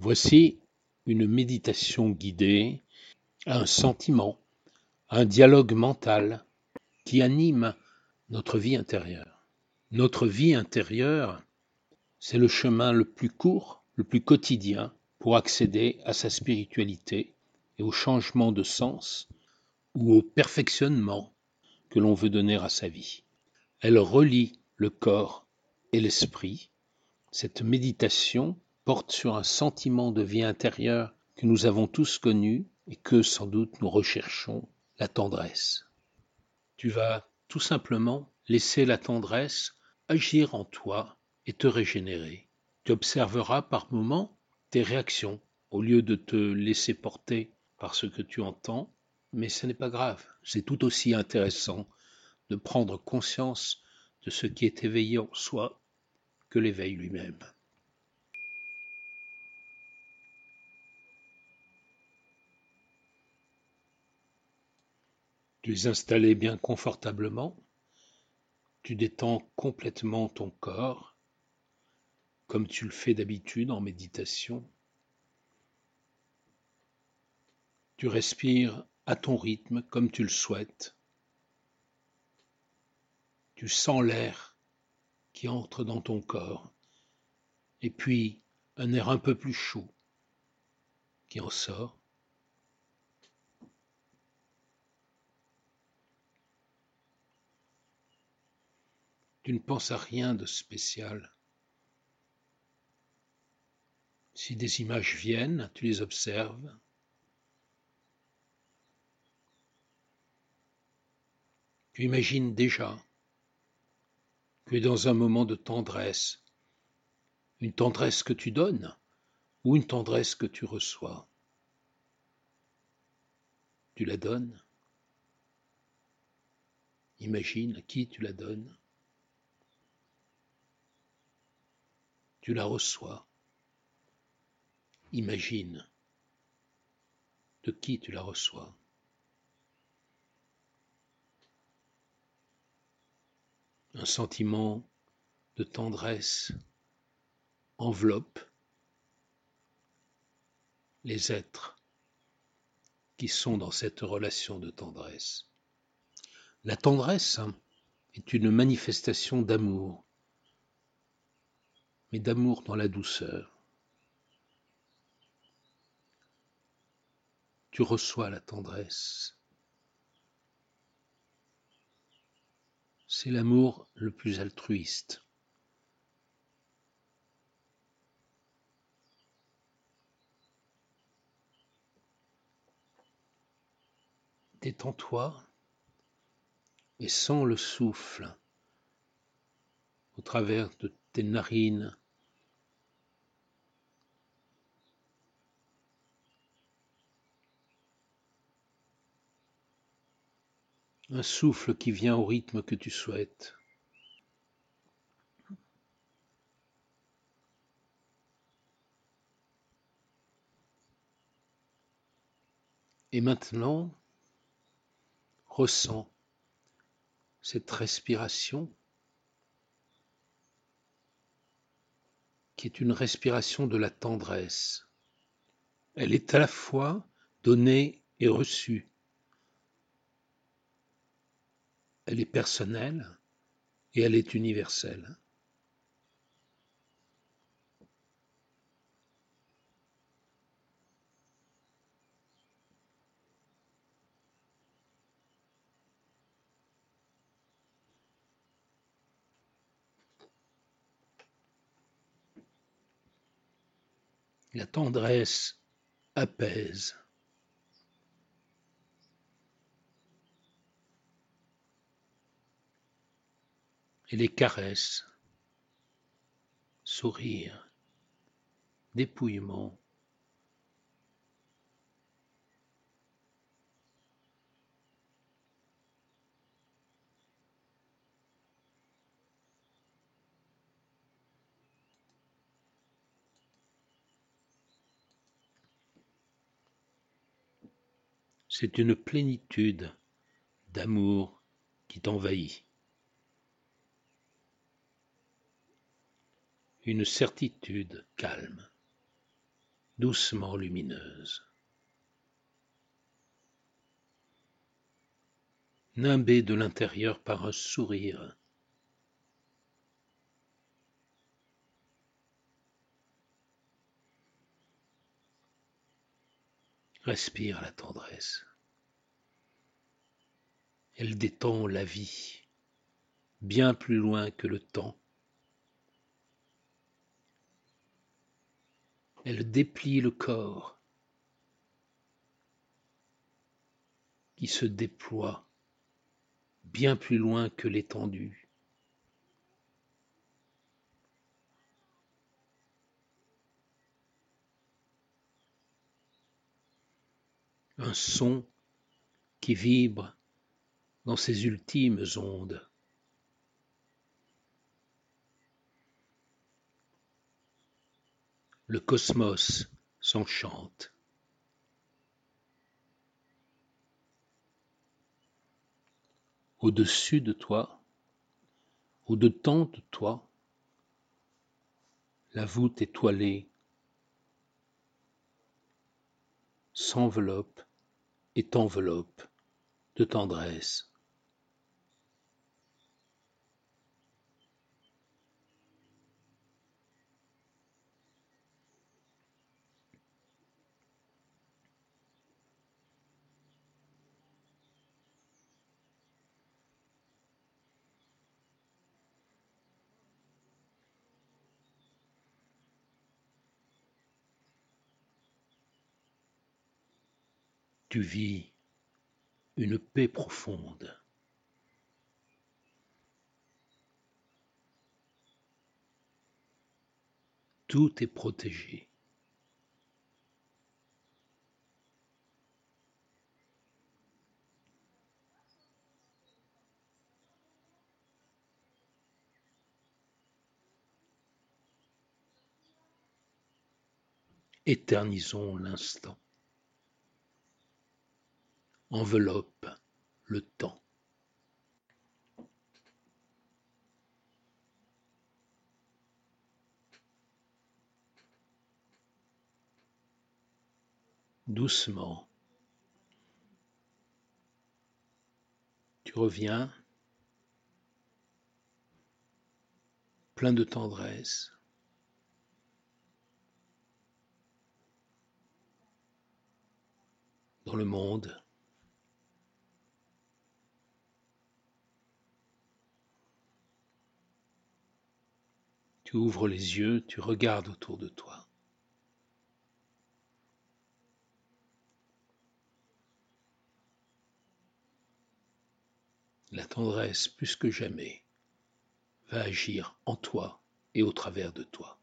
Voici une méditation guidée un sentiment, un dialogue mental qui anime notre vie intérieure. Notre vie intérieure, c'est le chemin le plus court, le plus quotidien pour accéder à sa spiritualité et au changement de sens ou au perfectionnement que l'on veut donner à sa vie. Elle relie le corps et l'esprit. Cette méditation porte sur un sentiment de vie intérieure que nous avons tous connu et que sans doute nous recherchons, la tendresse. Tu vas tout simplement laisser la tendresse agir en toi et te régénérer. Tu observeras par moments tes réactions au lieu de te laisser porter par ce que tu entends, mais ce n'est pas grave, c'est tout aussi intéressant de prendre conscience de ce qui est éveillé en soi que l'éveil lui-même. Tu es installé bien confortablement, tu détends complètement ton corps, comme tu le fais d'habitude en méditation. Tu respires à ton rythme comme tu le souhaites. Tu sens l'air qui entre dans ton corps et puis un air un peu plus chaud qui en sort. Tu ne penses à rien de spécial. Si des images viennent, tu les observes. Tu imagines déjà que dans un moment de tendresse, une tendresse que tu donnes ou une tendresse que tu reçois. Tu la donnes. Imagine à qui tu la donnes. La reçois. Imagine de qui tu la reçois. Un sentiment de tendresse enveloppe les êtres qui sont dans cette relation de tendresse. La tendresse est une manifestation d'amour, mais d'amour dans la douceur. tu reçois la tendresse. C'est l'amour le plus altruiste. Détends-toi et sens le souffle au travers de un souffle qui vient au rythme que tu souhaites. Et maintenant, ressens cette respiration qui est une respiration de la tendresse. Elle est à la fois donnée et reçue. elle est personnelle et elle est universelle. La tendresse apaise. et les caresses, sourires, dépouillement. C'est une plénitude d'amour qui t'envahit. une certitude calme. doucement lumineuse. Nimbée de l'intérieur par un sourire, respire la tendresse. Elle détend la vie, bien plus loin que le temps. Elle déplie le corps qui se déploie bien plus loin que l'étendue. un son qui vibre dans ses ultimes ondes. Le cosmos s'enchante. Au-dessus de toi, au-dedans de toi, la voûte étoilée s'enveloppe et t'enveloppe de tendresse. Tu vis une paix profonde. Tout est protégé. Éternisons l'instant enveloppe le temps. Doucement, tu reviens plein de tendresse. dans le monde Tu ouvres les yeux, tu regardes autour de toi. La tendresse, plus que jamais, va agir en toi et au travers de toi.